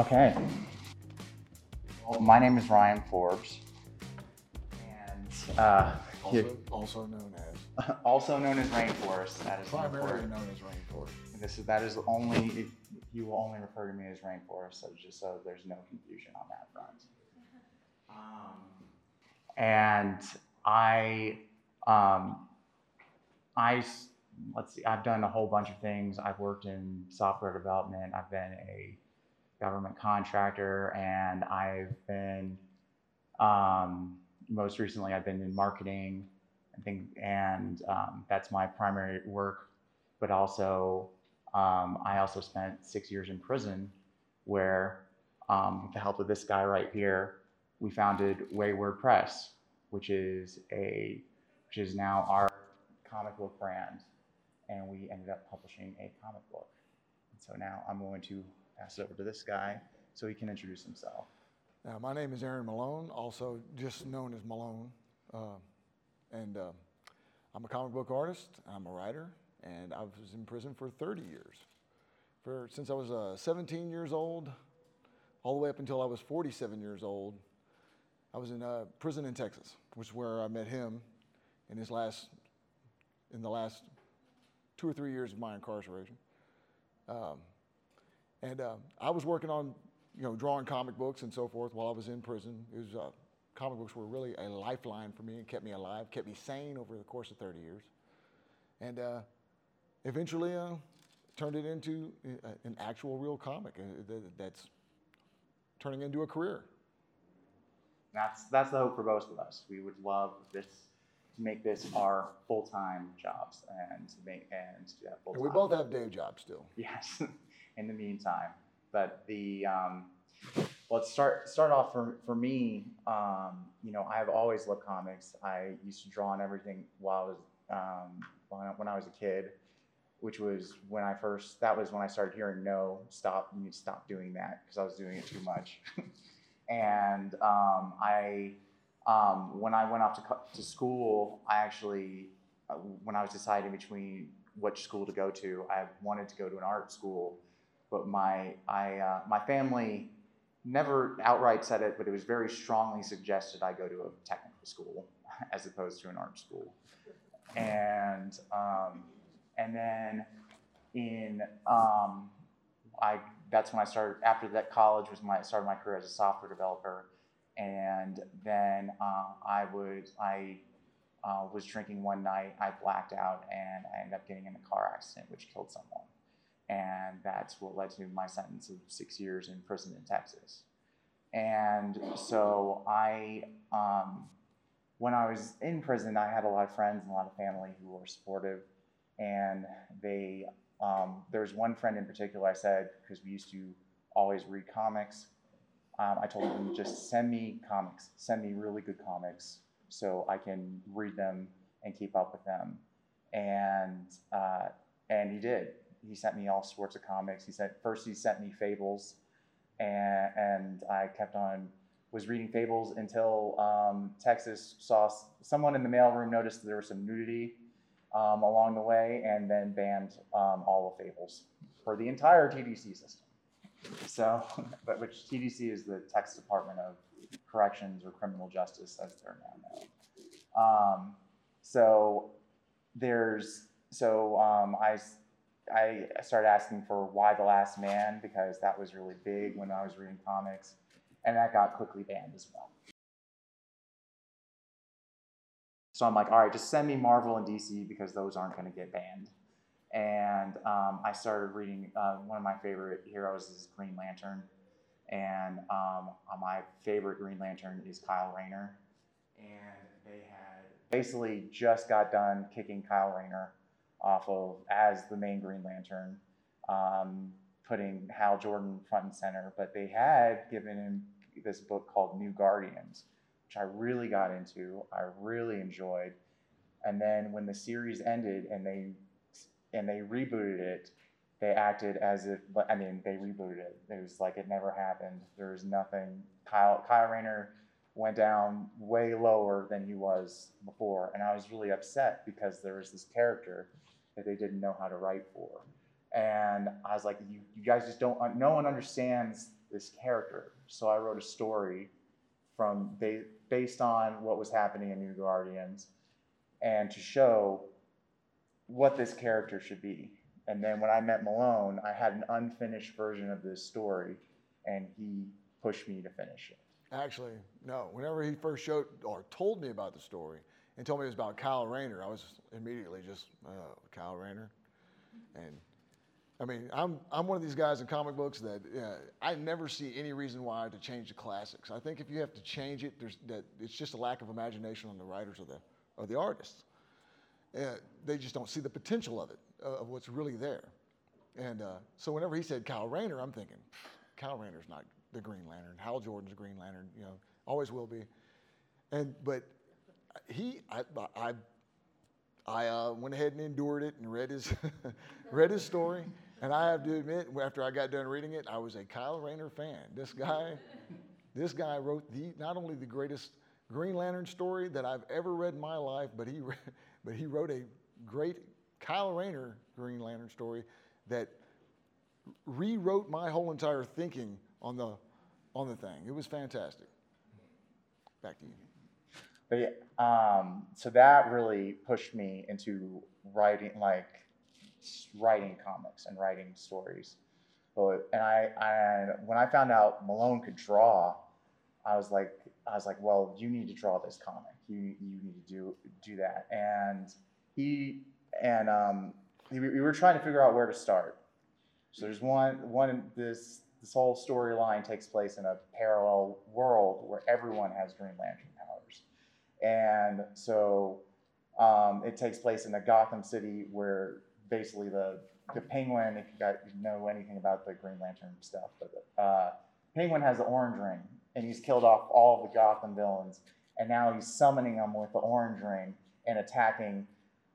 Okay. Well, my name is Ryan Forbes, and uh, Also, also known as also known as Rainforest. That is primarily known as rainforest. This is that is only you will only refer to me as Rainforest, so just so there's no confusion on that front. Um, and I, um, I let's see, I've done a whole bunch of things. I've worked in software development. I've been a government contractor, and I've been um, most recently I've been in marketing. I think, and um, that's my primary work. But also, um, I also spent six years in prison, where, um, with the help of this guy right here, we founded Wayword Press, which is a, which is now our comic book brand, and we ended up publishing a comic book. And so now I'm going to pass it over to this guy so he can introduce himself. Now, my name is Aaron Malone, also just known as Malone, uh, and uh, I'm a comic book artist. I'm a writer, and I was in prison for 30 years. For since I was uh, 17 years old, all the way up until I was 47 years old, I was in uh, prison in Texas, which is where I met him in his last, in the last two or three years of my incarceration. Um, and uh, I was working on, you know, drawing comic books and so forth while I was in prison. It was, uh, comic books were really a lifeline for me and kept me alive, kept me sane over the course of 30 years. And uh, eventually uh, turned it into uh, an actual real comic uh, that's turning into a career. That's that's the hope for both of us. We would love this to make this our full time jobs and to make and to do that full And we both have day jobs still. yes. in the meantime, but the um, let's start start off for for me. Um, you know, I've always loved comics. I used to draw on everything while I was um, when, I, when I was a kid, which was when I first. That was when I started hearing no, stop. You need to stop doing that because I was doing it too much. and um, I, um, when I went off to, to school, I actually, uh, when I was deciding between which school to go to, I wanted to go to an art school, but my, I, uh, my family never outright said it, but it was very strongly suggested I go to a technical school as opposed to an art school. And, um, and then in, um, I that's when I started. After that, college was my started my career as a software developer, and then uh, I was I uh, was drinking one night. I blacked out, and I ended up getting in a car accident, which killed someone, and that's what led to my sentence of six years in prison in Texas. And so I, um, when I was in prison, I had a lot of friends and a lot of family who were supportive, and they um, there's one friend in particular I said, because we used to always read comics, um, I told him, just send me comics, send me really good comics so I can read them and keep up with them. And, uh, and he did. He sent me all sorts of comics. He said, first he sent me Fables, and, and I kept on, was reading Fables until um, Texas saw someone in the mailroom noticed there was some nudity um, along the way and then banned um, all of Fables for the entire TDC system. So, but which TDC is the Texas Department of Corrections or Criminal Justice, as they're now known. Um, so there's so um, I I started asking for Y: The Last Man because that was really big when I was reading comics, and that got quickly banned as well. So I'm like, all right, just send me Marvel and DC because those aren't going to get banned. And um, I started reading. Uh, one of my favorite heroes is Green Lantern, and um, uh, my favorite Green Lantern is Kyle Rayner. And they had basically just got done kicking Kyle Rayner off of as the main Green Lantern, um, putting Hal Jordan front and center. But they had given him this book called New Guardians, which I really got into. I really enjoyed. And then when the series ended and they and they rebooted it, they acted as if I mean they rebooted it. It was like it never happened. There was nothing. Kyle Kyle Rayner went down way lower than he was before, and I was really upset because there was this character that they didn't know how to write for. And I was like, you, you guys just don't, no one understands this character. So I wrote a story from ba- based on what was happening in New Guardians, and to show what this character should be. And then when I met Malone, I had an unfinished version of this story, and he pushed me to finish it. Actually, no. Whenever he first showed or told me about the story and told me it was about Kyle Rayner, I was immediately just, oh, Kyle Rayner. And I mean, I'm, I'm one of these guys in comic books that uh, I never see any reason why to change the classics. I think if you have to change it, there's, that it's just a lack of imagination on the writers or the, or the artists. Uh, they just don't see the potential of it, uh, of what's really there. And uh, so whenever he said Kyle Rayner, I'm thinking, Kyle Rayner's not the Green Lantern. Hal Jordan's Green Lantern, you know, always will be. And but he, I, I, I uh, went ahead and endured it and read his, read his story. And I have to admit, after I got done reading it, I was a Kyle Rayner fan. This guy, this guy wrote the not only the greatest Green Lantern story that I've ever read in my life, but he, but he wrote a great Kyle Rayner Green Lantern story that rewrote my whole entire thinking on the on the thing. It was fantastic. Back to you. But yeah, um, so that really pushed me into writing, like writing comics and writing stories. But and I, I when I found out Malone could draw, I was like, I was like, well, you need to draw this comic. You you need to do do that. And he and um, he, we were trying to figure out where to start. So there's one one this this whole storyline takes place in a parallel world where everyone has Green Lantern. And so um, it takes place in a Gotham City where basically the, the Penguin, if you guys know anything about the Green Lantern stuff, but uh, Penguin has the orange ring and he's killed off all of the Gotham villains. And now he's summoning them with the orange ring and attacking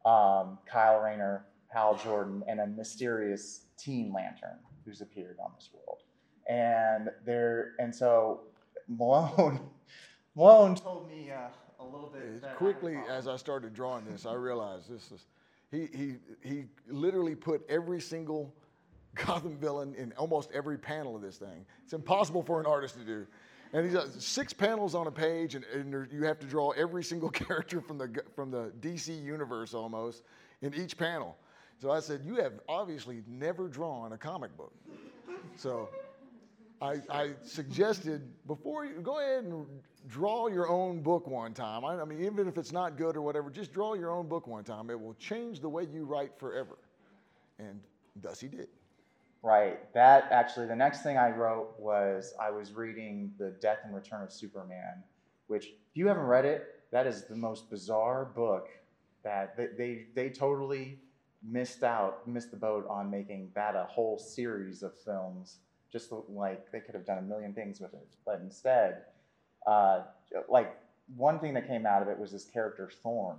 um, Kyle Rayner, Hal Jordan, and a mysterious Teen Lantern who's appeared on this world and there and so Malone Malone told me uh, a little bit quickly as I started drawing this I realized this is he he he literally put every single Gotham villain in almost every panel of this thing. It's impossible for an artist to do. And he's got six panels on a page, and, and you have to draw every single character from the from the DC universe almost in each panel. So I said, "You have obviously never drawn a comic book." So I, I, suggested before you go ahead and draw your own book one time. I, I, mean, even if it's not good or whatever, just draw your own book one time. It will change the way you write forever. And thus he did. Right. That actually, the next thing I wrote was I was reading The Death and Return of Superman, which, if you haven't read it, that is the most bizarre book that they, they, they totally missed out, missed the boat on making that a whole series of films just like they could have done a million things with it. But instead, uh, like one thing that came out of it was this character Thorn,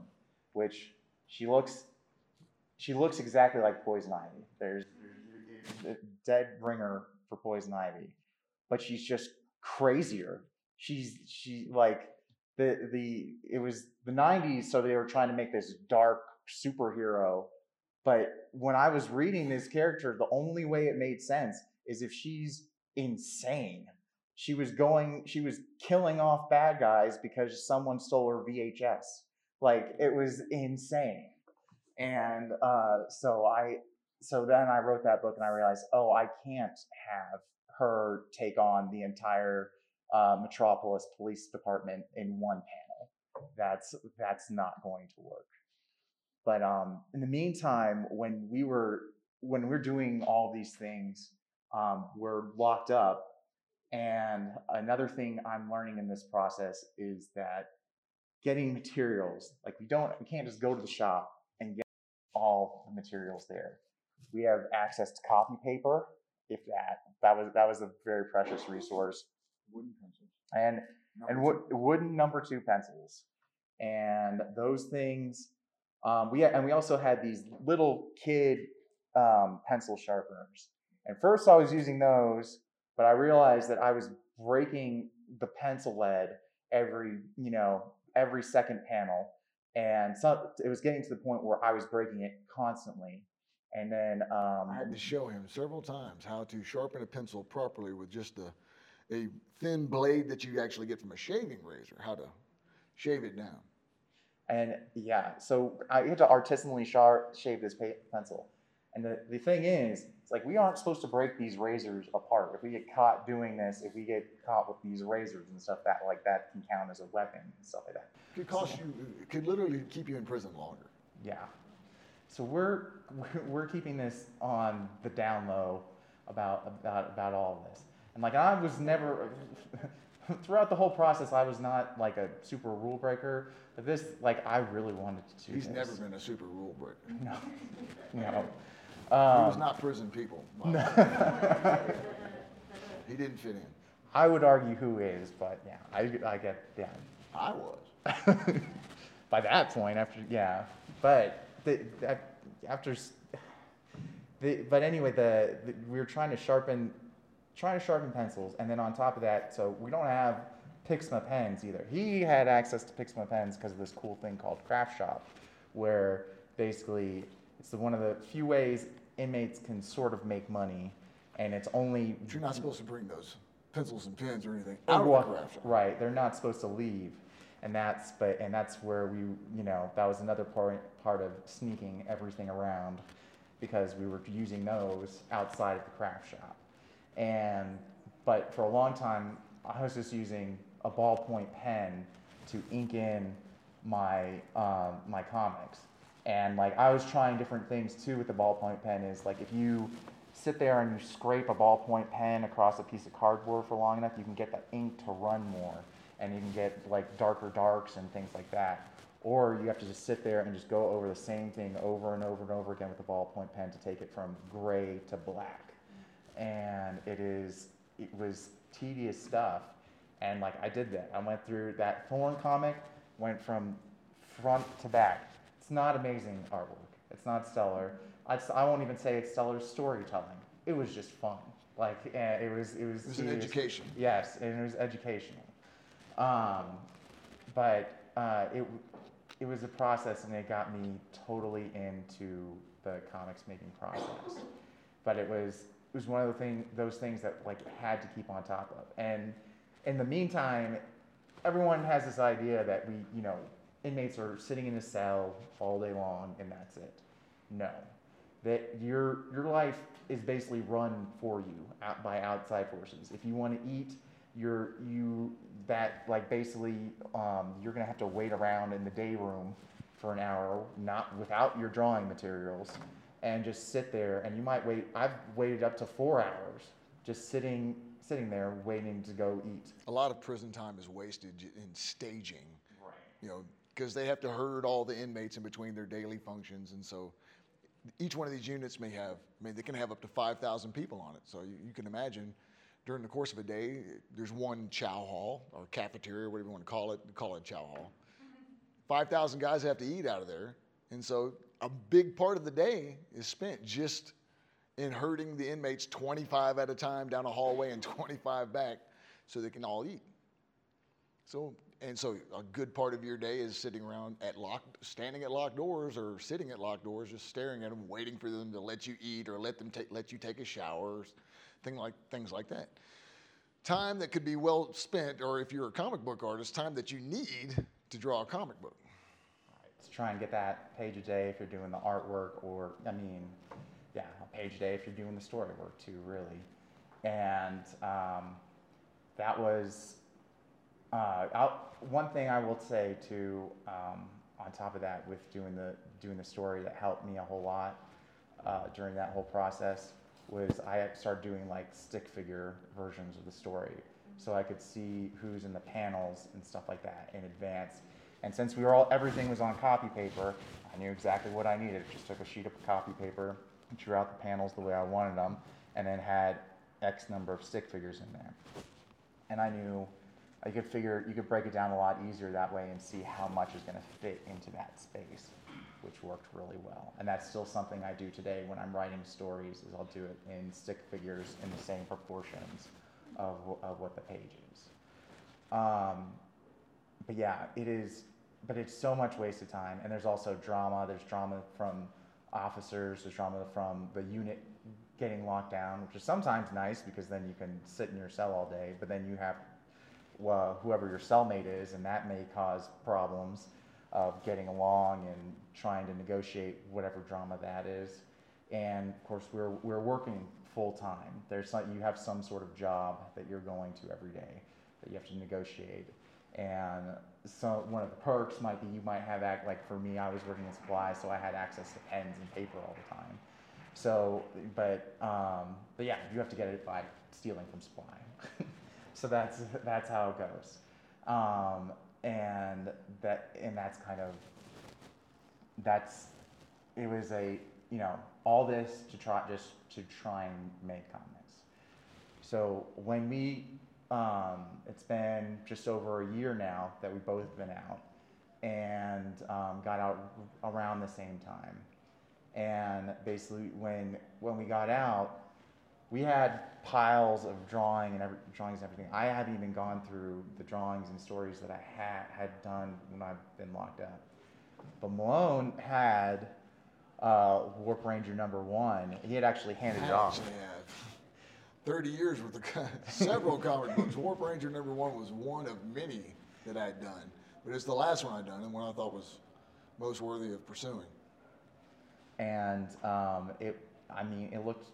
which she looks she looks exactly like Poison Ivy. There's, a dead ringer for Poison Ivy, but she's just crazier. She's she like the the it was the 90s, so they were trying to make this dark superhero. But when I was reading this character, the only way it made sense is if she's insane. She was going, she was killing off bad guys because someone stole her VHS. Like it was insane. And uh, so I, so then I wrote that book and I realized, oh, I can't have her take on the entire uh, Metropolis Police Department in one panel. That's that's not going to work. But um, in the meantime, when we were when we're doing all these things, um, we're locked up. And another thing I'm learning in this process is that getting materials, like we don't, we can't just go to the shop and get all the materials there. We have access to copy paper, if that. That was that was a very precious resource. Wooden pencils. And number and wood, wooden number two pencils, and those things. Um, we and we also had these little kid um, pencil sharpeners and first I was using those, but I realized that I was breaking the pencil lead every, you know, every second panel. And so it was getting to the point where I was breaking it constantly. And then um, I had to show him several times how to sharpen a pencil properly with just the a thin blade that you actually get from a shaving razor, how to shave it down. And yeah, so I had to artisanally shave this pencil. And the, the thing is, it's like we aren't supposed to break these razors apart. If we get caught doing this, if we get caught with these razors and stuff that like that can count as a weapon and stuff like that. Could cost you, could literally keep you in prison longer. Yeah. So we're we're keeping this on the down low about about about all of this. And like I was never throughout the whole process I was not like a super rule breaker. But this like I really wanted to do He's this. never been a super rule breaker. No. No. He was Um, not prison people. He didn't fit in. I would argue who is, but yeah, I, I get yeah. I was. By that point, after yeah, but the, that after the but anyway, the, the we were trying to sharpen, trying to sharpen pencils, and then on top of that, so we don't have Pigma pens either. He had access to Pigma pens because of this cool thing called Craft Shop, where basically it's one of the few ways inmates can sort of make money, and it's only But you're not supposed to bring those pencils and pens or anything Oh, out of the craft shop. Right, they're not supposed to leave, and that's but and that's where we you know that was another part part of sneaking everything around, because we were using those outside of the craft shop, and but for a long time I was just using a ballpoint pen to ink in my um, my comics, and like I was trying different things too with the ballpoint pen. Is like if you sit there and you scrape a ballpoint pen across a piece of cardboard for long enough, you can get the ink to run more, and you can get like darker darks and things like that. Or you have to just sit there and just go over the same thing over and over and over again with the ballpoint pen to take it from gray to black. And it is, it was tedious stuff. And like I did that. I went through that Thorn comic, went from front to back. It's not amazing artwork. It's not stellar. I, I won't even say it's stellar storytelling. It was just fun. Like eh, it was. It was. It was an education. Yes, and it was educational. Um, but uh, it it was a process, and it got me totally into the comics making process. But it was it was one of the thing those things that like had to keep on top of. And in the meantime, everyone has this idea that we you know inmates are sitting in a cell all day long, and that's it. No, that your your life is basically run for you out by outside forces. If you want to eat, you're you that like basically um, you're gonna have to wait around in the day room for an hour, not without your drawing materials, and just sit there. And you might wait. I've waited up to four hours just sitting sitting there waiting to go eat. A lot of prison time is wasted in staging, Right. you know, because they have to herd all the inmates in between their daily functions. And so each one of these units may have, I mean, they can have up to 5,000 people on it. So you, you can imagine during the course of a day, there's one chow hall or cafeteria, whatever you want to call it, call it chow hall. 5,000 guys have to eat out of there. And so a big part of the day is spent just in herding the inmates 25 at a time down a hallway and 25 back so they can all eat. So, and so a good part of your day is sitting around at locked, standing at locked doors or sitting at locked doors, just staring at them, waiting for them to let you eat or let them take, let you take a shower, thing like, things like that. Time that could be well spent, or if you're a comic book artist, time that you need to draw a comic book. to try and get that page a day if you're doing the artwork, or I mean, yeah, a page a day if you're doing the story work too, really. And um, that was uh, one thing I will say too. Um, on top of that, with doing the doing the story, that helped me a whole lot uh, during that whole process was I started doing like stick figure versions of the story, so I could see who's in the panels and stuff like that in advance. And since we were all everything was on copy paper, I knew exactly what I needed. Just took a sheet of copy paper, drew out the panels the way I wanted them, and then had X number of stick figures in there. And I knew I could figure you could break it down a lot easier that way and see how much is going to fit into that space, which worked really well. And that's still something I do today when I'm writing stories. Is I'll do it in stick figures in the same proportions of, of what the page is. Um, but yeah, it is. But it's so much wasted time, and there's also drama. There's drama from officers. There's drama from the unit getting locked down, which is sometimes nice because then you can sit in your cell all day, but then you have well, whoever your cellmate is, and that may cause problems of getting along and trying to negotiate whatever drama that is. And of course, we're, we're working full time. There's some, you have some sort of job that you're going to every day that you have to negotiate. And so one of the perks might be you might have act like for me, I was working in supply, so I had access to pens and paper all the time. So, but um, but yeah, you have to get it by stealing from supply. so that's that's how it goes. Um, and that and that's kind of that's it was a you know all this to try just to try and make comics. So when we um, it's been just over a year now that we've both been out and um, got out around the same time. And basically, when when we got out, we had piles of drawing and every, drawings and everything. I haven't even gone through the drawings and stories that I had had done when I've been locked up. But Malone had uh, Warp Ranger number one. He had actually handed it off. actually have 30 years worth of several comic books. Warp Ranger number one was one of many that I'd done, but it's the last one I'd done and one I thought was most worthy of pursuing. and um, it i mean it looked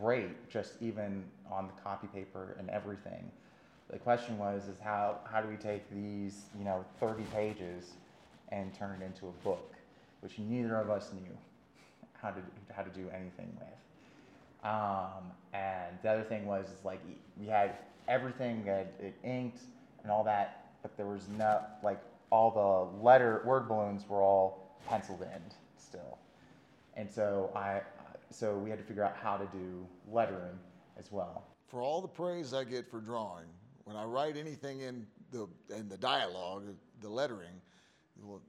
great just even on the copy paper and everything. The question was is how how do we take these you know 30 pages and turn it into a book which neither of us knew how to how to do anything with. Um, and the other thing was is like we had everything that it inked and all that but there was no like all the letter word balloons were all penciled in still. And so I, so we had to figure out how to do lettering as well. For all the praise I get for drawing, when I write anything in the in the dialogue, the lettering, well,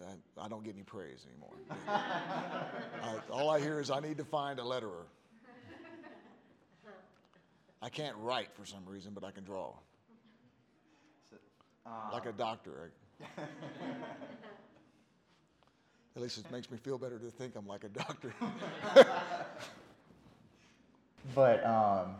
I, I don't get any praise anymore. I, all I hear is I need to find a letterer. I can't write for some reason, but I can draw. Uh, like a doctor. I- At least it makes me feel better to think I'm like a doctor. But um,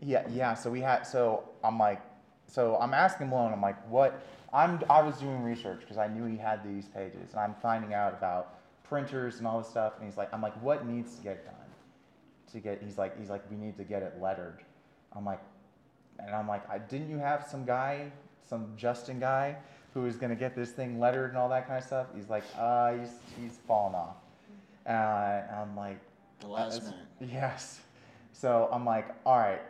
yeah, yeah. So we had. So I'm like, so I'm asking Malone. I'm like, what? I'm. I was doing research because I knew he had these pages, and I'm finding out about printers and all this stuff. And he's like, I'm like, what needs to get done? To get. He's like, he's like, we need to get it lettered. I'm like, and I'm like, I, didn't you have some guy, some Justin guy, who was gonna get this thing lettered and all that kind of stuff? He's like, uh, he's he's fallen off. Uh, and I'm like, The last "That's- minute. Yes. So I'm like, all right.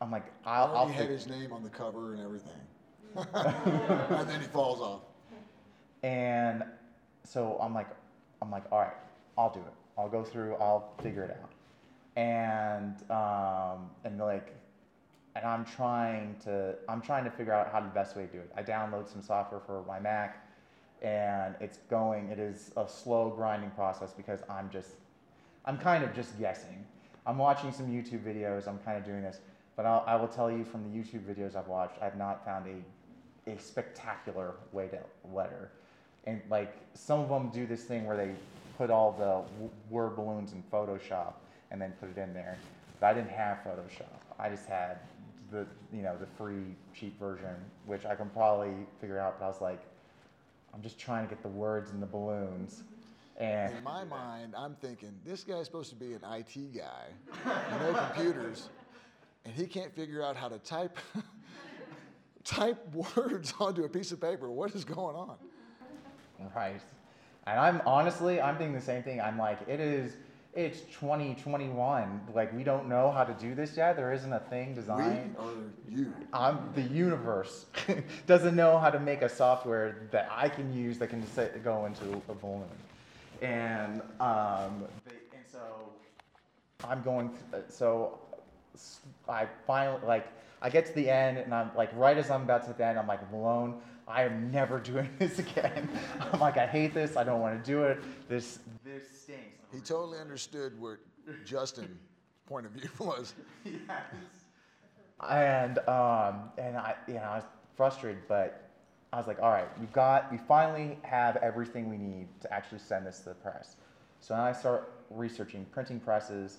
I'm like, I'll. I I'll already had his name on the cover and everything. and then he falls off. And so I'm like, I'm like, all right, I'll do it. I'll go through. I'll figure it out. And um, and like, and I'm trying to I'm trying to figure out how the best way to do it. I download some software for my Mac, and it's going. It is a slow grinding process because I'm just I'm kind of just guessing. I'm watching some YouTube videos. I'm kind of doing this, but I'll, I will tell you from the YouTube videos I've watched, I've not found a, a spectacular way to letter. And like some of them do this thing where they put all the word balloons in Photoshop and then put it in there. But I didn't have Photoshop. I just had the you know the free cheap version, which I can probably figure out. But I was like, I'm just trying to get the words in the balloons. And In my mind, I'm thinking this guy's supposed to be an IT guy, no computers, and he can't figure out how to type type words onto a piece of paper. What is going on? Right. And I'm honestly, I'm thinking the same thing. I'm like, it is, it's 2021. Like, we don't know how to do this yet. There isn't a thing designed. We or you? I'm the universe doesn't know how to make a software that I can use that can sit, go into a balloon. And um, they, and so I'm going. th- so I finally like I get to the end, and I'm like right as I'm about to the end, I'm like Malone. I am never doing this again. I'm like I hate this. I don't want to do it. This this stinks. He totally understood what Justin's point of view was. yes. And um, and I, you know, I was frustrated, but I was like, all right, we've got, we finally have everything we need to actually send this to the press. So then I start researching printing presses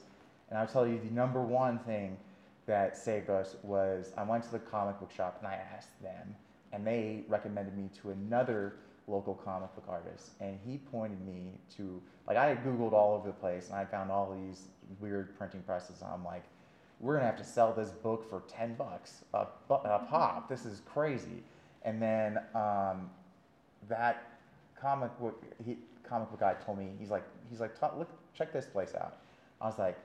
And I'll tell you the number one thing that saved us was I went to the comic book shop and I asked them, and they recommended me to another local comic book artist, and he pointed me to like I had Googled all over the place and I found all these weird printing presses, and I'm like, we're gonna have to sell this book for ten bucks a, a pop. This is crazy. And then um, that comic book he, comic book guy told me he's like he's like look check this place out. I was like,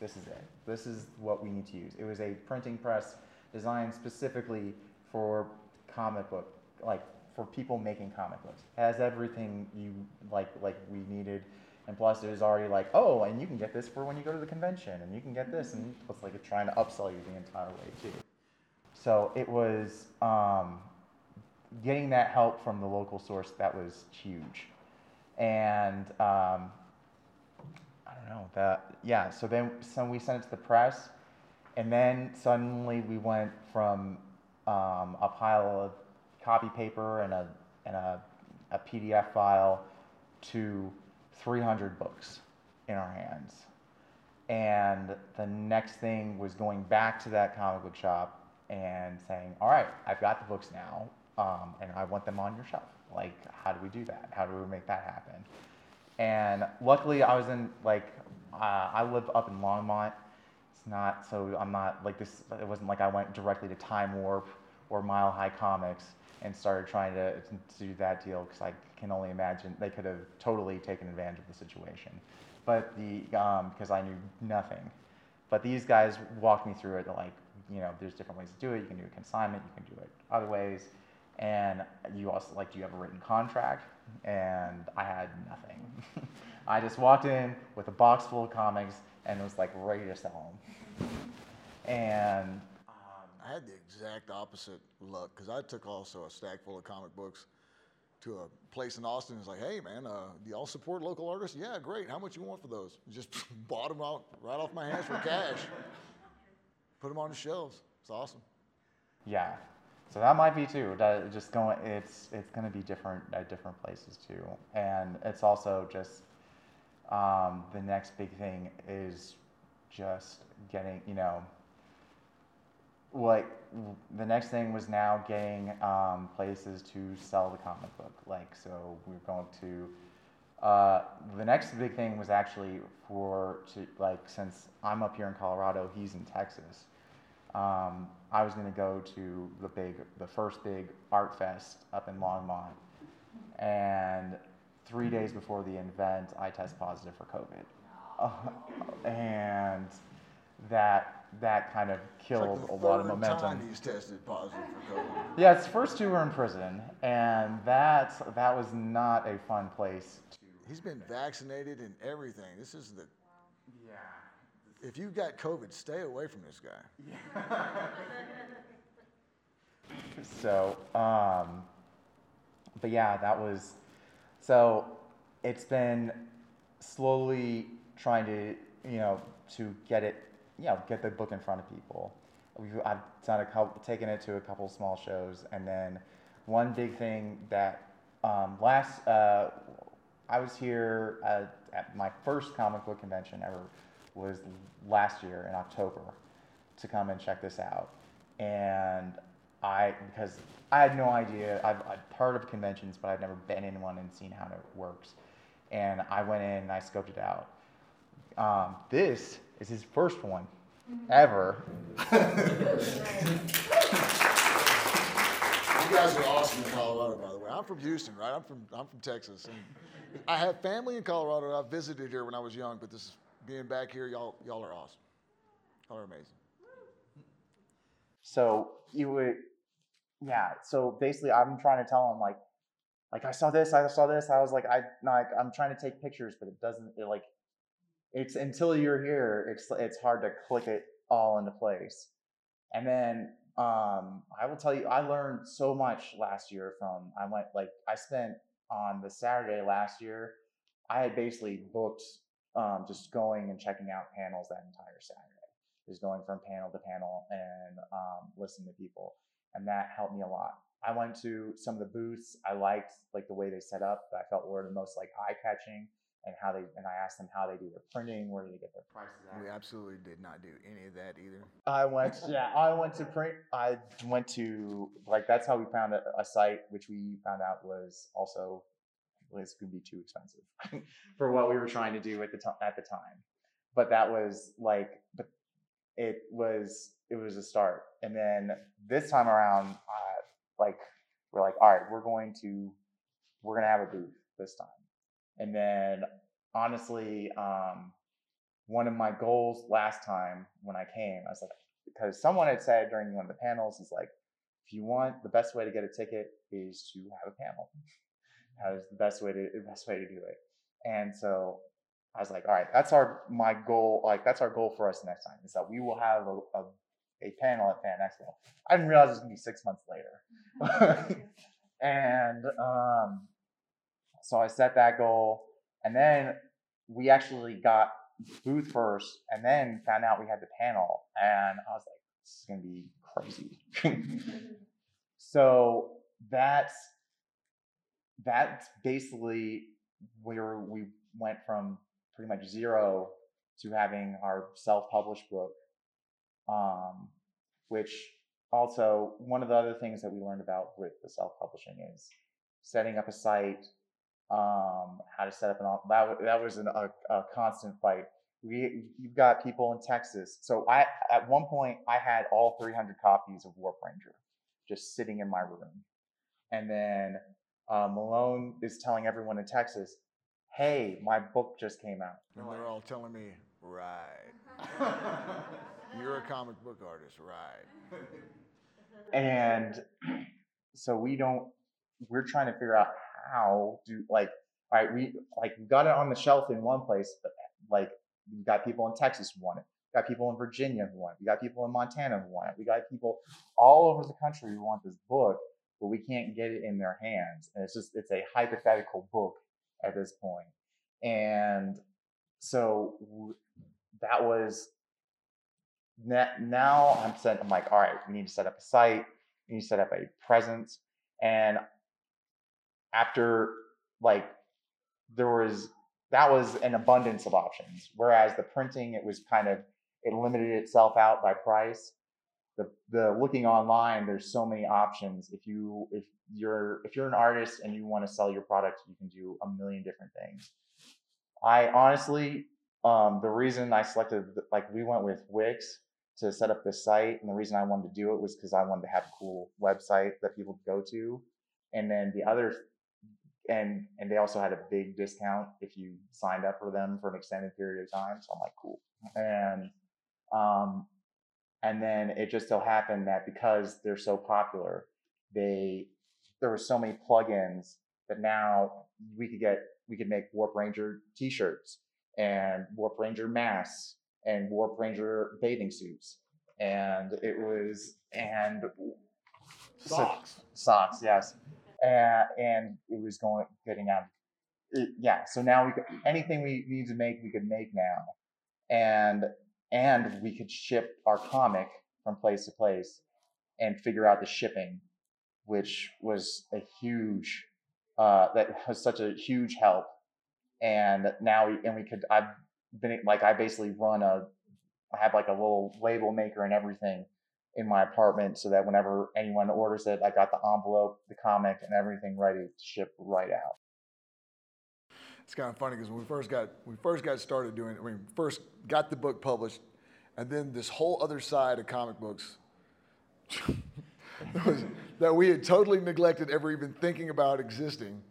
this is it. This is what we need to use. It was a printing press designed specifically for comic book like for people making comic books. It has everything you like like we needed. And plus, it was already like, oh, and you can get this for when you go to the convention, and you can get this, and it's like trying to upsell you the entire way too. So it was um, getting that help from the local source that was huge, and um, I don't know that yeah. So then, so we sent it to the press, and then suddenly we went from um, a pile of copy paper and a and a, a PDF file to 300 books in our hands. And the next thing was going back to that comic book shop and saying, "All right, I've got the books now, um, and I want them on your shelf. Like, how do we do that? How do we make that happen?" And luckily, I was in like uh, I live up in Longmont. It's not so I'm not like this. It wasn't like I went directly to Time Warp or Mile High Comics and started trying to, to do that deal because I can only imagine they could have totally taken advantage of the situation. But the because um, I knew nothing, but these guys walked me through it. Like you know, there's different ways to do it. You can do a consignment. You can do it other ways. And you also like, do you have a written contract? And I had nothing. I just walked in with a box full of comics and it was like ready to sell them. And I had the exact opposite luck because I took also a stack full of comic books to a place in Austin. It's like, hey man, uh, do y'all support local artists? Yeah, great. How much you want for those? Just bought them out right off my hands for cash. Put them on the shelves. It's awesome. Yeah, so that might be too. That just going, it's it's going to be different at different places too, and it's also just um, the next big thing is just getting you know like the next thing was now getting um, places to sell the comic book. Like so, we are going to. Uh, the next big thing was actually for to like since I'm up here in Colorado, he's in Texas. Um, I was going to go to the big, the first big art fest up in Longmont, and three days before the event, I test positive for COVID, uh, and that that kind of killed like a lot of momentum. Time he's tested positive for COVID. Yeah, his first two were in prison, and that that was not a fun place. To he's been vaccinated and everything. This is the. Yeah. If you've got COVID, stay away from this guy. Yeah. so, um, but yeah, that was. So, it's been slowly trying to, you know, to get it you know, get the book in front of people. We've, I've done a couple, taken it to a couple small shows, and then one big thing that um, last uh, I was here at, at, my first comic book convention ever was last year in October to come and check this out, and I because I had no idea. I've, I've heard of conventions, but I've never been in one and seen how it works, and I went in and I scoped it out. Um, this is his first one ever. you guys are awesome in Colorado, by the way. I'm from Houston, right? I'm from I'm from Texas, and I have family in Colorado. I visited here when I was young, but this is being back here, y'all y'all are awesome. Y'all are amazing. So you would, yeah. So basically, I'm trying to tell him like, like I saw this, I saw this. I was like, I like I'm trying to take pictures, but it doesn't. It like it's until you're here, it's it's hard to click it all into place. And then um, I will tell you, I learned so much last year from I went like I spent on the Saturday last year. I had basically booked um, just going and checking out panels that entire Saturday, just going from panel to panel and um, listening to people, and that helped me a lot. I went to some of the booths I liked, like the way they set up, that I felt were the most like eye catching and how they and I asked them how they do their printing, where do they get their prices at. We absolutely did not do any of that either. I went, yeah, I went to print. I went to like that's how we found a, a site, which we found out was also was going to be too expensive for what we were trying to do at the time at the time. But that was like, but it was it was a start. And then this time around, uh, like we're like, all right, we're going to we're gonna have a booth this time. And then honestly, um, one of my goals last time when I came, I was like, because someone had said during one of the panels is like, if you want the best way to get a ticket is to have a panel. That is the best way to the best way to do it. And so I was like, all right, that's our my goal. Like that's our goal for us next time is that we will have a, a, a panel at Fan Expo. I didn't realize it was gonna be six months later. and um, so I set that goal, and then we actually got booth first, and then found out we had the panel, and I was like, this is gonna be crazy. so that's that's basically where we went from pretty much zero to having our self-published book um, which also one of the other things that we learned about with the self-publishing is setting up a site um, how to set up an that, that was an, a, a constant fight. We you've got people in texas. So i at one point i had all 300 copies of warp ranger just sitting in my room. And then uh, Malone is telling everyone in Texas, hey, my book just came out. And they're all telling me, right. You're a comic book artist, right. and so we don't, we're trying to figure out how do, like, all right, we, like, we got it on the shelf in one place, but like, we got people in Texas who want it. We got people in Virginia who want it. We got people in Montana who want it. We got people all over the country who want this book but we can't get it in their hands. And it's just, it's a hypothetical book at this point. And so that was, now I'm set, I'm like, all right, we need to set up a site, we need to set up a presence. And after like, there was, that was an abundance of options. Whereas the printing, it was kind of, it limited itself out by price the the looking online there's so many options. If you if you're if you're an artist and you want to sell your product you can do a million different things. I honestly um, the reason i selected like we went with wix to set up this site and the reason i wanted to do it was because i wanted to have a cool website that people could go to. And then the other and and they also had a big discount if you signed up for them for an extended period of time. So i'm like cool. And um, and then it just so happened that because they're so popular, they there were so many plugins that now we could get we could make Warp Ranger t-shirts and Warp Ranger masks and Warp Ranger bathing suits. And it was and socks. So, socks, yes. And, and it was going getting out. It, yeah, so now we could, anything we need to make, we could make now. And and we could ship our comic from place to place and figure out the shipping, which was a huge, uh, that was such a huge help. And now and we could, I've been like, I basically run a, I have like a little label maker and everything in my apartment so that whenever anyone orders it, I got the envelope, the comic, and everything ready to ship right out. It's kind of funny because when we first got we first got started doing, I mean, first got the book published, and then this whole other side of comic books was, that we had totally neglected ever even thinking about existing.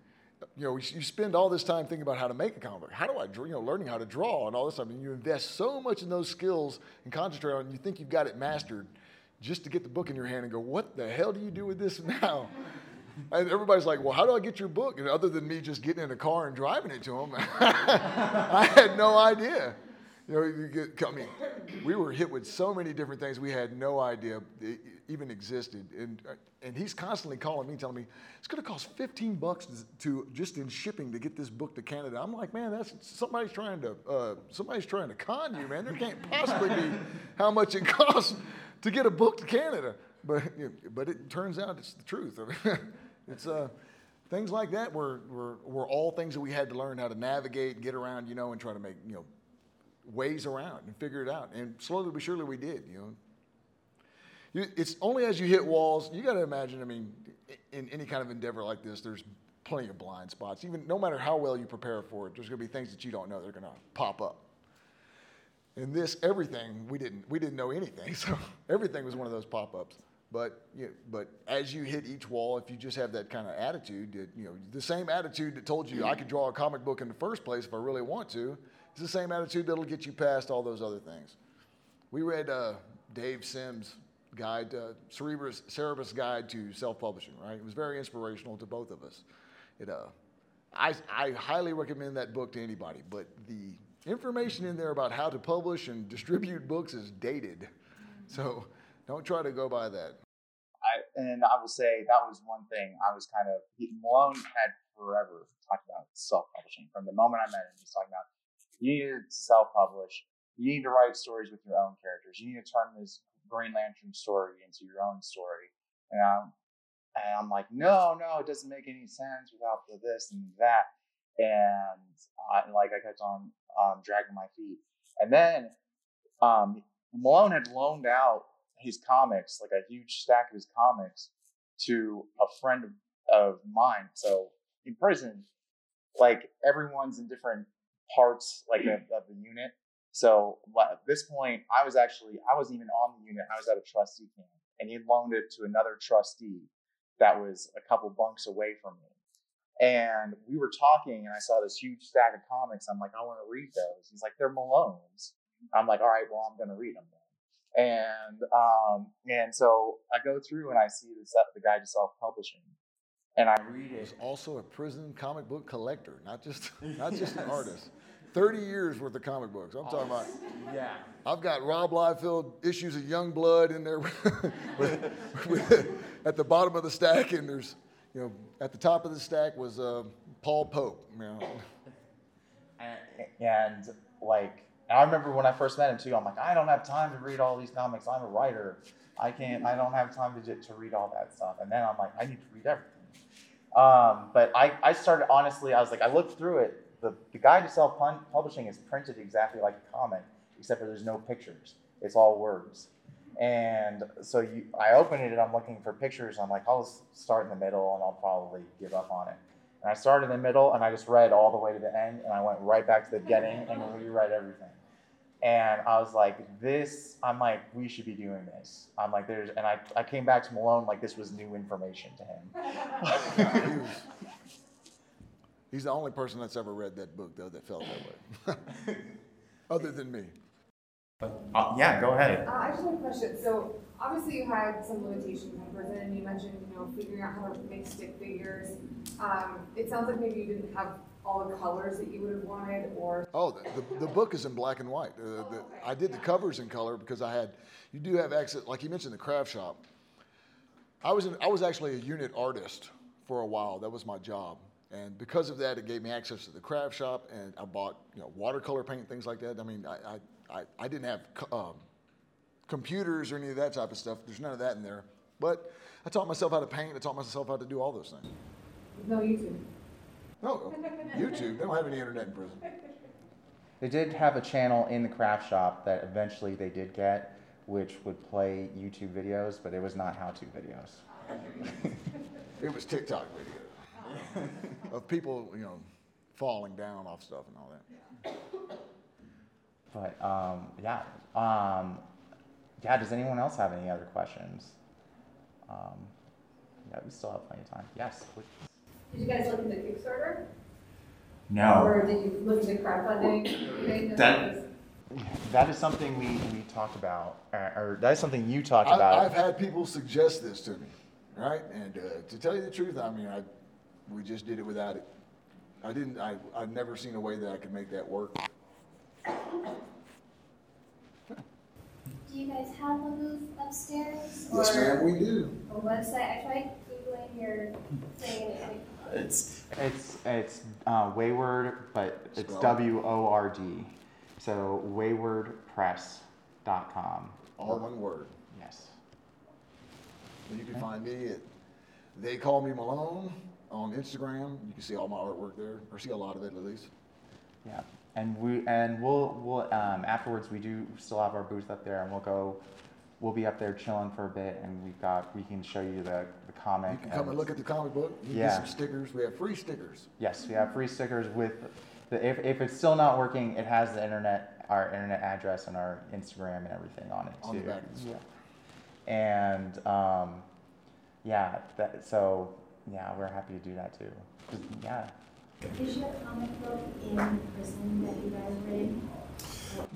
You know, you spend all this time thinking about how to make a comic book. How do I? You know, learning how to draw and all this stuff. And you invest so much in those skills and concentrate on. You think you've got it mastered, just to get the book in your hand and go, "What the hell do you do with this now?" And everybody's like, well, how do I get your book? And other than me just getting in a car and driving it to them, I had no idea. You know, you get, I mean, we were hit with so many different things we had no idea even existed. And, uh, and he's constantly calling me, telling me, it's going to cost 15 bucks to, just in shipping to get this book to Canada. I'm like, man, that's somebody's trying to, uh, somebody's trying to con you, man. There can't possibly be how much it costs to get a book to Canada. But, you know, but it turns out it's the truth. it's uh, things like that were, were, were all things that we had to learn how to navigate, get around, you know, and try to make, you know, ways around and figure it out. And slowly but surely we did, you know. You, it's only as you hit walls, you got to imagine, I mean, in any kind of endeavor like this, there's plenty of blind spots. Even no matter how well you prepare for it, there's going to be things that you don't know that are going to pop up. In this, everything we didn't we didn't know anything, so everything was one of those pop-ups. But you know, but as you hit each wall, if you just have that kind of attitude, that, you know, the same attitude that told you I could draw a comic book in the first place if I really want to, it's the same attitude that'll get you past all those other things. We read uh, Dave Sims' guide, uh, Cerebus Guide to Self-Publishing, right? It was very inspirational to both of us. It, uh, I, I highly recommend that book to anybody, but the information in there about how to publish and distribute books is dated. So don't try to go by that. I, and I will say that was one thing I was kind of, Malone had forever talked about self publishing. From the moment I met him, he's talking about you need to self publish. You need to write stories with your own characters. You need to turn this Green Lantern story into your own story. And I'm, and I'm like, no, no, it doesn't make any sense without the this and that. And, like I kept on um, dragging my feet. And then um, Malone had loaned out his comics, like a huge stack of his comics, to a friend of, mine. So in prison, like everyone's in different parts like of, of the unit. So at this point, I was actually I wasn't even on the unit. I was at a trustee camp, and he loaned it to another trustee that was a couple bunks away from me. And we were talking, and I saw this huge stack of comics. I'm like, I want to read those. He's like, they're Malone's. I'm like, all right, well, I'm going to read them. And um, and so I go through and I see this, the guide to self publishing, and I read it. He's also a prison comic book collector, not just not just yes. an artist. 30 years worth of comic books. I'm talking about. Yeah. I've got Rob Liefeld issues of Youngblood in there with, with, at the bottom of the stack, and there's you know, at the top of the stack was uh, Paul Pope. You know. and, like, I remember when I first met him too. I'm like, I don't have time to read all these comics. I'm a writer. I can't. I don't have time to to read all that stuff. And then I'm like, I need to read everything. Um, but I, I started honestly. I was like, I looked through it. The, the guide to self publishing is printed exactly like a comic, except for there's no pictures. It's all words. And so you, I open it and I'm looking for pictures. I'm like, I'll start in the middle and I'll probably give up on it. And I started in the middle and I just read all the way to the end and I went right back to the beginning and reread everything. And I was like, this, I'm like, we should be doing this. I'm like, there's, and I, I came back to Malone like this was new information to him. He's the only person that's ever read that book, though, that felt that way, other than me. Uh, yeah, go ahead. Uh, I just have a question. So obviously you had some limitations in prison, and you mentioned you know figuring out how to make stick figures. Um, it sounds like maybe you didn't have all the colors that you would have wanted, or oh, the, the, the book is in black and white. Uh, oh, the, okay. I did the covers in color because I had. You do have access, like you mentioned, the craft shop. I was in, I was actually a unit artist for a while. That was my job. And because of that, it gave me access to the craft shop, and I bought you know watercolor paint, things like that. I mean, I, I I, I didn't have um, computers or any of that type of stuff. There's none of that in there. But I taught myself how to paint. I taught myself how to do all those things. No YouTube. No, YouTube. They don't have any internet in prison. They did have a channel in the craft shop that eventually they did get, which would play YouTube videos, but it was not how-to videos. it was TikTok videos of people, you know, falling down off stuff and all that. But um, yeah, um, yeah. Does anyone else have any other questions? Um, yeah, we still have plenty of time. Yes, please. Did you guys look into Kickstarter? No. Or did you look into crowdfunding? that, that is something we, we talked about, or, or that is something you talked I, about. I've had people suggest this to me, right? And uh, to tell you the truth, I mean, I we just did it without it. I didn't. I I've never seen a way that I could make that work. Do you guys have a booth upstairs? Yes, ma'am, we do. A website? I tried Googling your thing and It's it's it's uh, Wayword, but it's W O R D. So waywordpress.com. All one word. Yes. You can find me at They Call Me Malone on Instagram. You can see all my artwork there, or see a lot of it at least. Yeah, and we and we'll we'll um, afterwards we do still have our booth up there, and we'll go. We'll be up there chilling for a bit, and we've got we can show you the the comic. You can come and look at the comic book. You can Yeah. get some stickers. We have free stickers. Yes, we have free stickers with the if, if it's still not working, it has the internet our internet address and our Instagram and everything on it On the too. back of the sticker. And um, yeah, that, so yeah, we're happy to do that too. Yeah. Is your comic book in prison that you guys were in?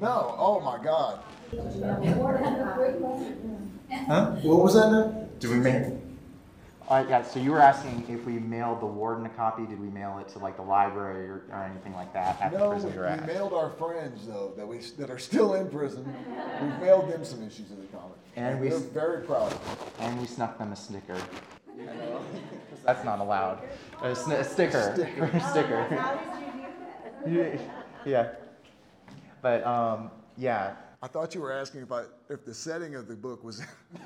No, oh my God. Did you have a warden copy? Huh? What was that now? Do we mail? Uh, yeah. So you were asking if we mailed the warden a copy? Did we mail it to like the library or, or anything like that at the No, prison we, we we at? mailed our friends though that we that are still in prison. We mailed them some issues of the comic, And we they're s- very proud. of it. And we snuck them a snicker. That's not allowed. A, sn- a sticker. A sticker. Yeah. yeah. But um, yeah. I thought you were asking if I if the setting of the book was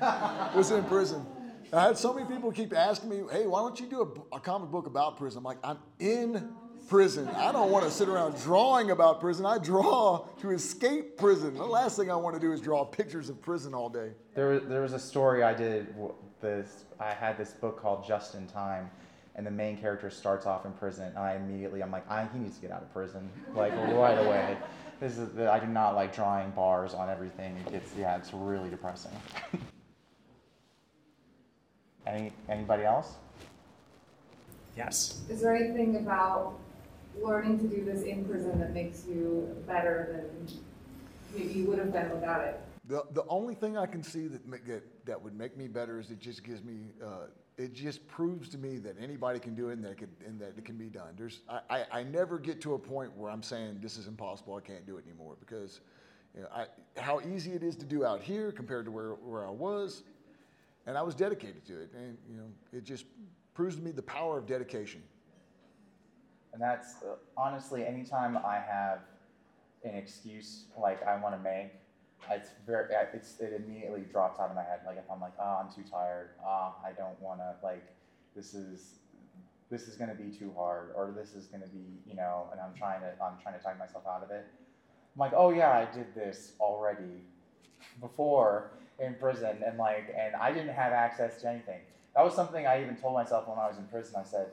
was in prison. I had so many people keep asking me, "Hey, why don't you do a comic book about prison?" I'm like, "I'm in prison. I don't want to sit around drawing about prison. I draw to escape prison. The last thing I want to do is draw pictures of prison all day." There was, there was a story I did. W- This I had this book called Just in Time, and the main character starts off in prison. And I immediately I'm like, I, he needs to get out of prison like right away. This is I do not like drawing bars on everything. It's yeah, it's really depressing. Any anybody else? Yes. Is there anything about learning to do this in prison that makes you better than maybe you would have been without it? The, the only thing I can see that, that that would make me better is it just gives me uh, it just proves to me that anybody can do it and that it, could, and that it can be done. There's I, I, I never get to a point where I'm saying this is impossible. I can't do it anymore because you know, I, how easy it is to do out here compared to where, where I was, and I was dedicated to it, and you know it just proves to me the power of dedication. And that's uh, honestly, anytime I have an excuse like I want to make, it's very, it's it immediately drops out of my head. Like if I'm like, oh, I'm too tired. Ah, I don't want to. Like this is this is going to be too hard, or this is going to be, you know, and I'm trying to I'm trying to talk myself out of it. I'm like, oh yeah, I did this already before in prison, and like, and I didn't have access to anything. That was something I even told myself when I was in prison. I said,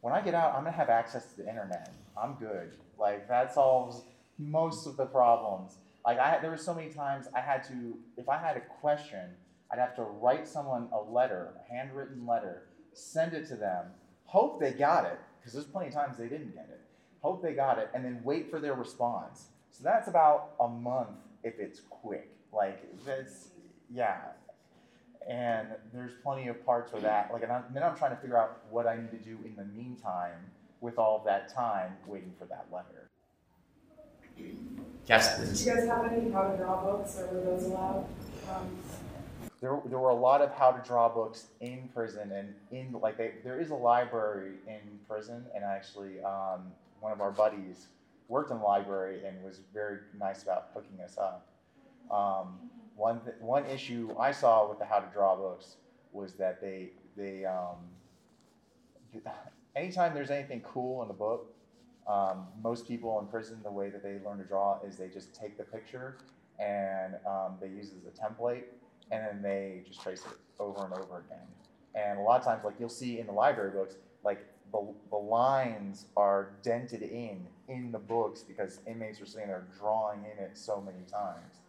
when I get out, I'm gonna have access to the internet. I'm good. Like that solves most of the problems. Like I, there were so many times I had to, if I had a question, I'd have to write someone a letter, a handwritten letter, send it to them, hope they got it, because there's plenty of times they didn't get it. Hope they got it, and then wait for their response. So that's about a month if it's quick. Like that's, yeah. And there's plenty of parts where that, like, and I'm, then I'm trying to figure out what I need to do in the meantime with all that time waiting for that letter. Yes, Did please. you guys have any how to draw books or were those allowed? Um, There, there were a lot of how to draw books in prison and in like they, there is a library in prison and actually um, one of our buddies worked in the library and was very nice about hooking us up. Um, one th- one issue I saw with the how to draw books was that they they um, anytime there's anything cool in the book, um, most people in prison the way that they learn to draw is they just take the picture and um, they use it as a template and then they just trace it over and over again. And a lot of times, like you'll see in the library books, like the, the lines are dented in in the books because inmates are sitting there drawing in it so many times.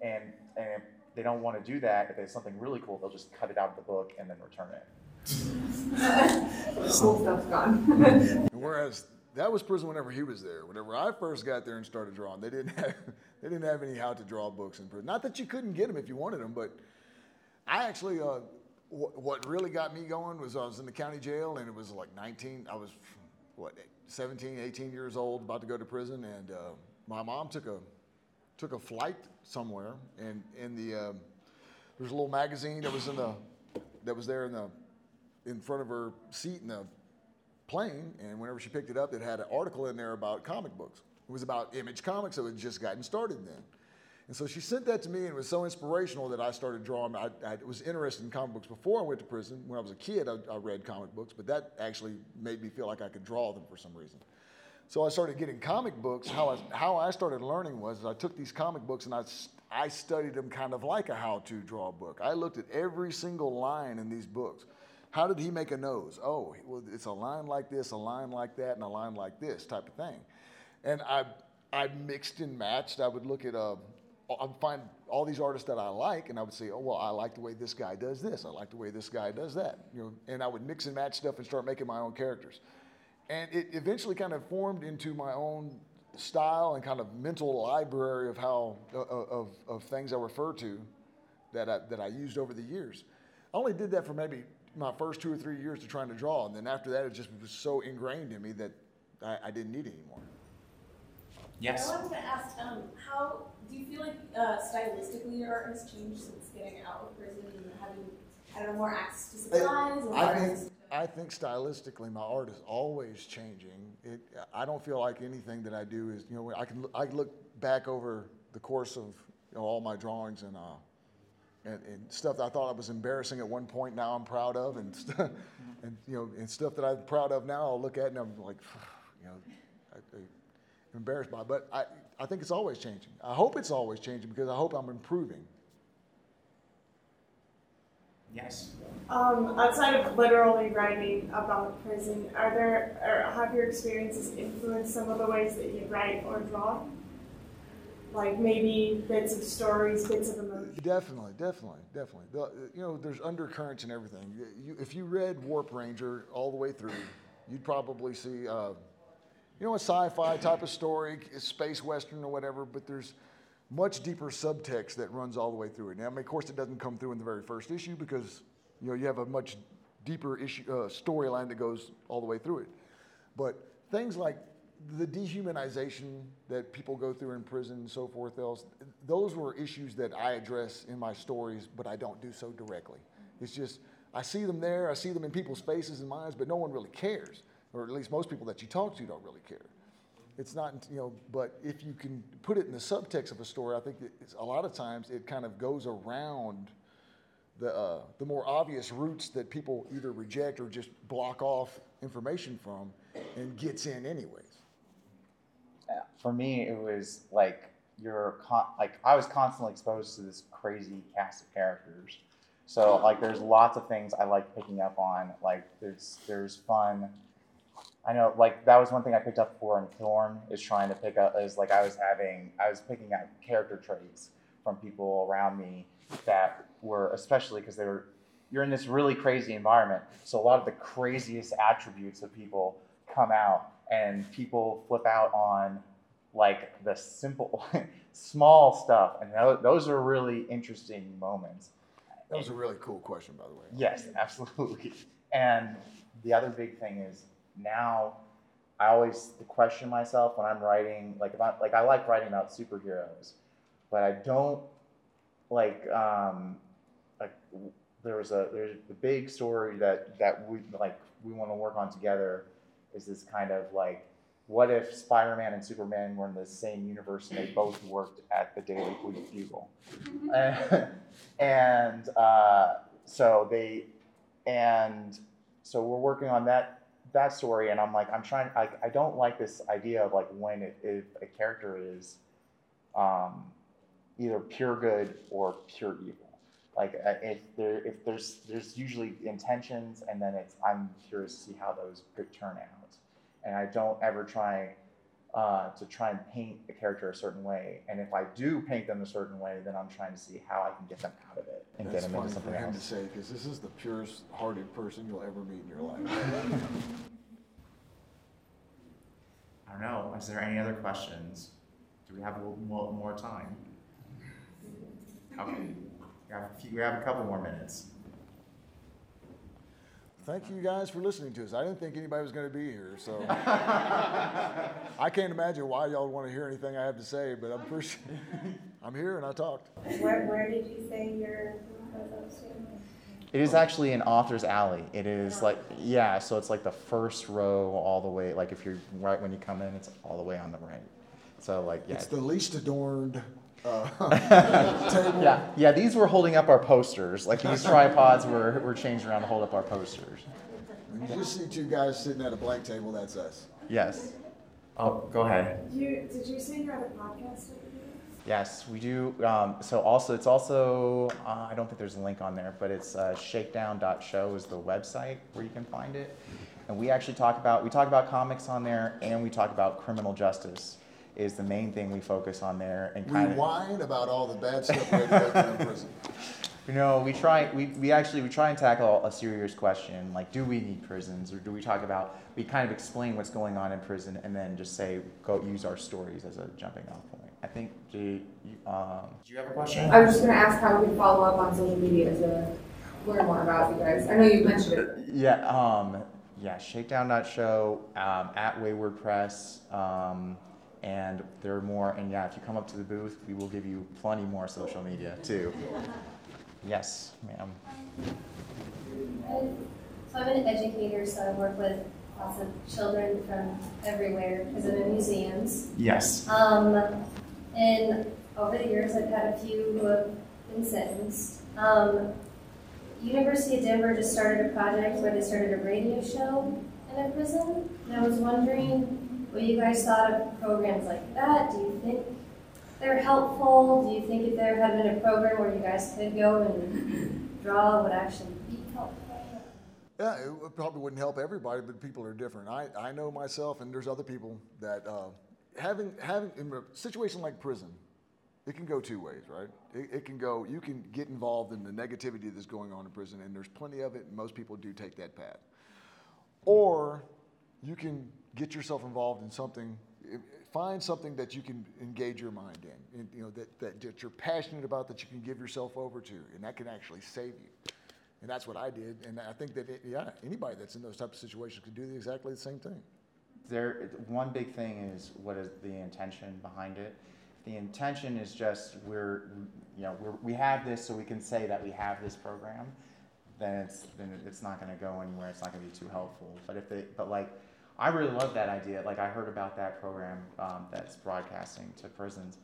And, and if they don't want to do that, if it's something really cool, they'll just cut it out of the book and then return it. cool stuff's gone. Whereas that was prison whenever he was there. Whenever I first got there and started drawing, they didn't have they didn't have any how to draw books in prison. Not that you couldn't get them if you wanted them, but I actually uh, wh- what really got me going was I was in the county jail and it was like 19. I was what 17, 18 years old, about to go to prison, and uh, my mom took a took a flight somewhere, and in the um there's a little magazine that was in the that was there in the in front of her seat in the plane, and whenever she picked it up, it had an article in there about comic books. It was about Image Comics, so it had just gotten started then. And so she sent that to me, and it was so inspirational that I started drawing. I, I was interested in comic books before I went to prison. When I was a kid, I, I read comic books, but that actually made me feel like I could draw them for some reason. So I started getting comic books. How I, how I started learning was I took these comic books and I studied them kind of like a how to draw book. I looked at every single line in these books. How did he make a nose? Oh, well, it's a line like this, a line like that, and a line like this type of thing. And I, I mixed and matched. I would look at, uh, I'd find all these artists that I like, and I would say, oh, well, I like the way this guy does this. I like the way this guy does that. You know, and I would mix and match stuff and start making my own characters. And it eventually kind of formed into my own style and kind of mental library of how uh, of, of things I refer to that I, that I used over the years. I only did that for maybe my first two or three years of trying to draw, and then after that, it just was so ingrained in me that I, I didn't need it anymore. Yes. I wanted to ask, um, how do you feel like uh, stylistically your art has changed since getting out of prison and having, I don't know, more access to supplies? and I think to- I think stylistically, my art is always changing. It, I don't feel like anything that I do is, you know, I can I can look back over the course of you know, all my drawings and, uh, and and stuff that I thought I was embarrassing at one point. Now I'm proud of, and st- and you know, and stuff that I'm proud of now. I'll look at and I'm like, you know, I, I, I'm embarrassed by. it. But I I think it's always changing. I hope it's always changing because I hope I'm improving. Yes. Um, outside of literally writing about prison, are there, or have your experiences influenced some of the ways that you write or draw? Like maybe bits of stories, bits of emotion? Definitely, definitely, definitely. The, you know, there's undercurrents and everything. You, if you read Warp Ranger all the way through, you'd probably see, uh, you know, a sci-fi type of story, space western or whatever. But there's much deeper subtext that runs all the way through it. Now, I mean, of course, it doesn't come through in the very first issue because you know you have a much deeper issue uh, storyline that goes all the way through it. But things like the dehumanization that people go through in prison and so forth else, those were issues that I address in my stories, but I don't do so directly. It's just I see them there, I see them in people's faces and minds, but no one really cares, or at least most people that you talk to don't really care. It's not, you know, but if you can put it in the subtext of a story, I think a lot of times it kind of goes around the, uh, the more obvious routes that people either reject or just block off information from and gets in anyways. For me, it was like you're con- like I was constantly exposed to this crazy cast of characters. So like, there's lots of things I like picking up on. Like, there's there's fun. I know, like that was one thing I picked up for in Thorn is trying to pick up is like I was having I was picking out character traits from people around me that were especially because they were you're in this really crazy environment. So a lot of the craziest attributes of people come out and people flip out on like the simple small stuff and tho- those are really interesting moments That was a really cool question, by the way. yes absolutely and the other big thing is now i always question myself when i'm writing like i like i like writing about superheroes but i don't like um like there was a there's a big story that that we like we want to work on together is this kind of like what if spider-man and superman were in the same universe and they both worked at the daily bugle? And, and uh, so they and so we're working on that that story and i'm like i'm trying i, I don't like this idea of like when it, if a character is um, either pure good or pure evil like uh, if there if there's there's usually intentions and then it's i'm curious to see how those could turn out and i don't ever try uh, to try and paint a character a certain way and if i do paint them a certain way then i'm trying to see how i can get them out of it and That's get them funny into for something him to say because this is the purest hearted person you'll ever meet in your life. I don't know. Is there any other questions? Do we have a little more, more time? Okay. We have, a few, we have a couple more minutes. Thank you guys for listening to us. I didn't think anybody was going to be here, so I can't imagine why y'all want to hear anything I have to say, but I'm pretty, I'm here and I talked. Where, where did you say your was upstairs? It is actually an author's alley. It is like yeah, so it's like the first row all the way. Like if you're right when you come in, it's all the way on the right. So like yeah, It's the least adorned uh, table. Yeah, yeah. These were holding up our posters. Like these tripods were were changed around to hold up our posters. When you just see two guys sitting at a blank table, that's us. Yes, Oh, go ahead. You did you say you had a podcast? that you did? yes, we do. Um, so also, it's also uh, I don't think there's a link on there, but it's uh, shakedown.show is the website where you can find it. And we actually talk about we talk about comics on there, and we talk about criminal justice is the main thing we focus on there, and We kind of. whine about all the bad stuff we had to go in prison. You know, we try. We, we actually we try and tackle a serious question like, do we need prisons, or do we talk about? We kind of explain what's going on in prison, and then just say go use our stories as a jumping off point. I think. G, you, um, Do you have a question? I was just gonna ask how we can follow up on social media to learn more about you guys. I know you mentioned it. yeah. Um, yeah. Shakedown.show um, at Wayword Press. Um, and there are more. And yeah, if you come up to the booth, we will give you plenty more social media too. Yes, ma'am. So I'm an educator, so I work with lots of children from everywhere because I'm in museums. Yes. Um, and over the years, I've had a few who have been sentenced. Um, University of Denver just started a project where they started a radio show in a prison. And I was wondering what you guys thought of programs like that. Do you think they're helpful? Do you think if there had been a program where you guys could go and draw would actually be helpful? Yeah, it probably wouldn't help everybody, but people are different. I, I know myself, and there's other people that uh, having having in a situation like prison, it can go two ways, right? It, it can go. You can get involved in the negativity that's going on in prison, and there's plenty of it, and most people do take that path. Or you can get yourself involved in something. Find something that you can engage your mind in, and, you know that, that that you're passionate about, that you can give yourself over to, and that can actually save you. And that's what I did. And I think that, it, yeah, anybody that's in those type of situations can do exactly the same thing. There, one big thing is what is the intention behind it. The intention is just we're, you know, we're, we have this so we can say that we have this program. Then it's then it's not going to go anywhere. It's not going to be too helpful. But if they, but like, I really love that idea. Like I heard about that program um, that's broadcasting to prisons.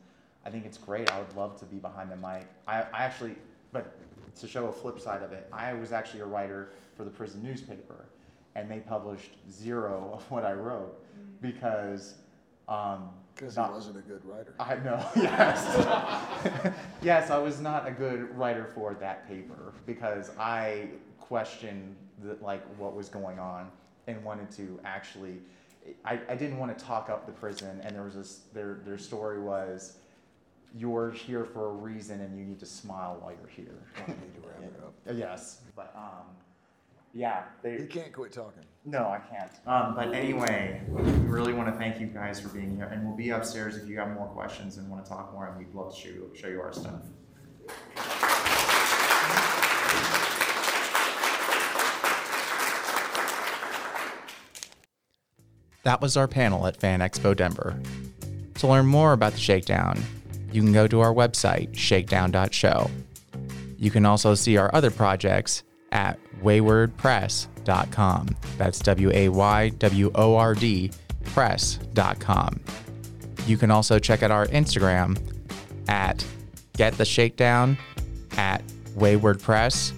I think it's great. I would love to be behind the mic. I, I actually, but to show a flip side of it, I was actually a writer for the prison newspaper, and they published zero of what I wrote because. Um, Because he wasn't a good writer. I know, yes. yes, I was not a good writer for that paper because I questioned the, like what was going on and wanted to actually I, I didn't want to talk up the prison and there was this their their story was you're here for a reason and you need to smile while you're here. We need to wrap it up. yes, but um yeah, He they can't quit talking. no, I can't. Um, but anyway, we really want to thank you guys for being here, and we'll be upstairs if you have more questions and want to talk more, and we'd love to show you, show you our stuff. That was our panel at Fan Expo Denver. To learn more about the Shakedown, you can go to our website, shakedown.show. You can also see our other projects at waywordpress.com. That's W A Y W O R D press.com. You can also check out our Instagram at Get the Shakedown, at Wayword Press,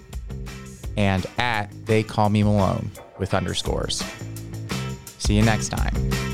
and at They Call Me Malone with underscores. See you next time.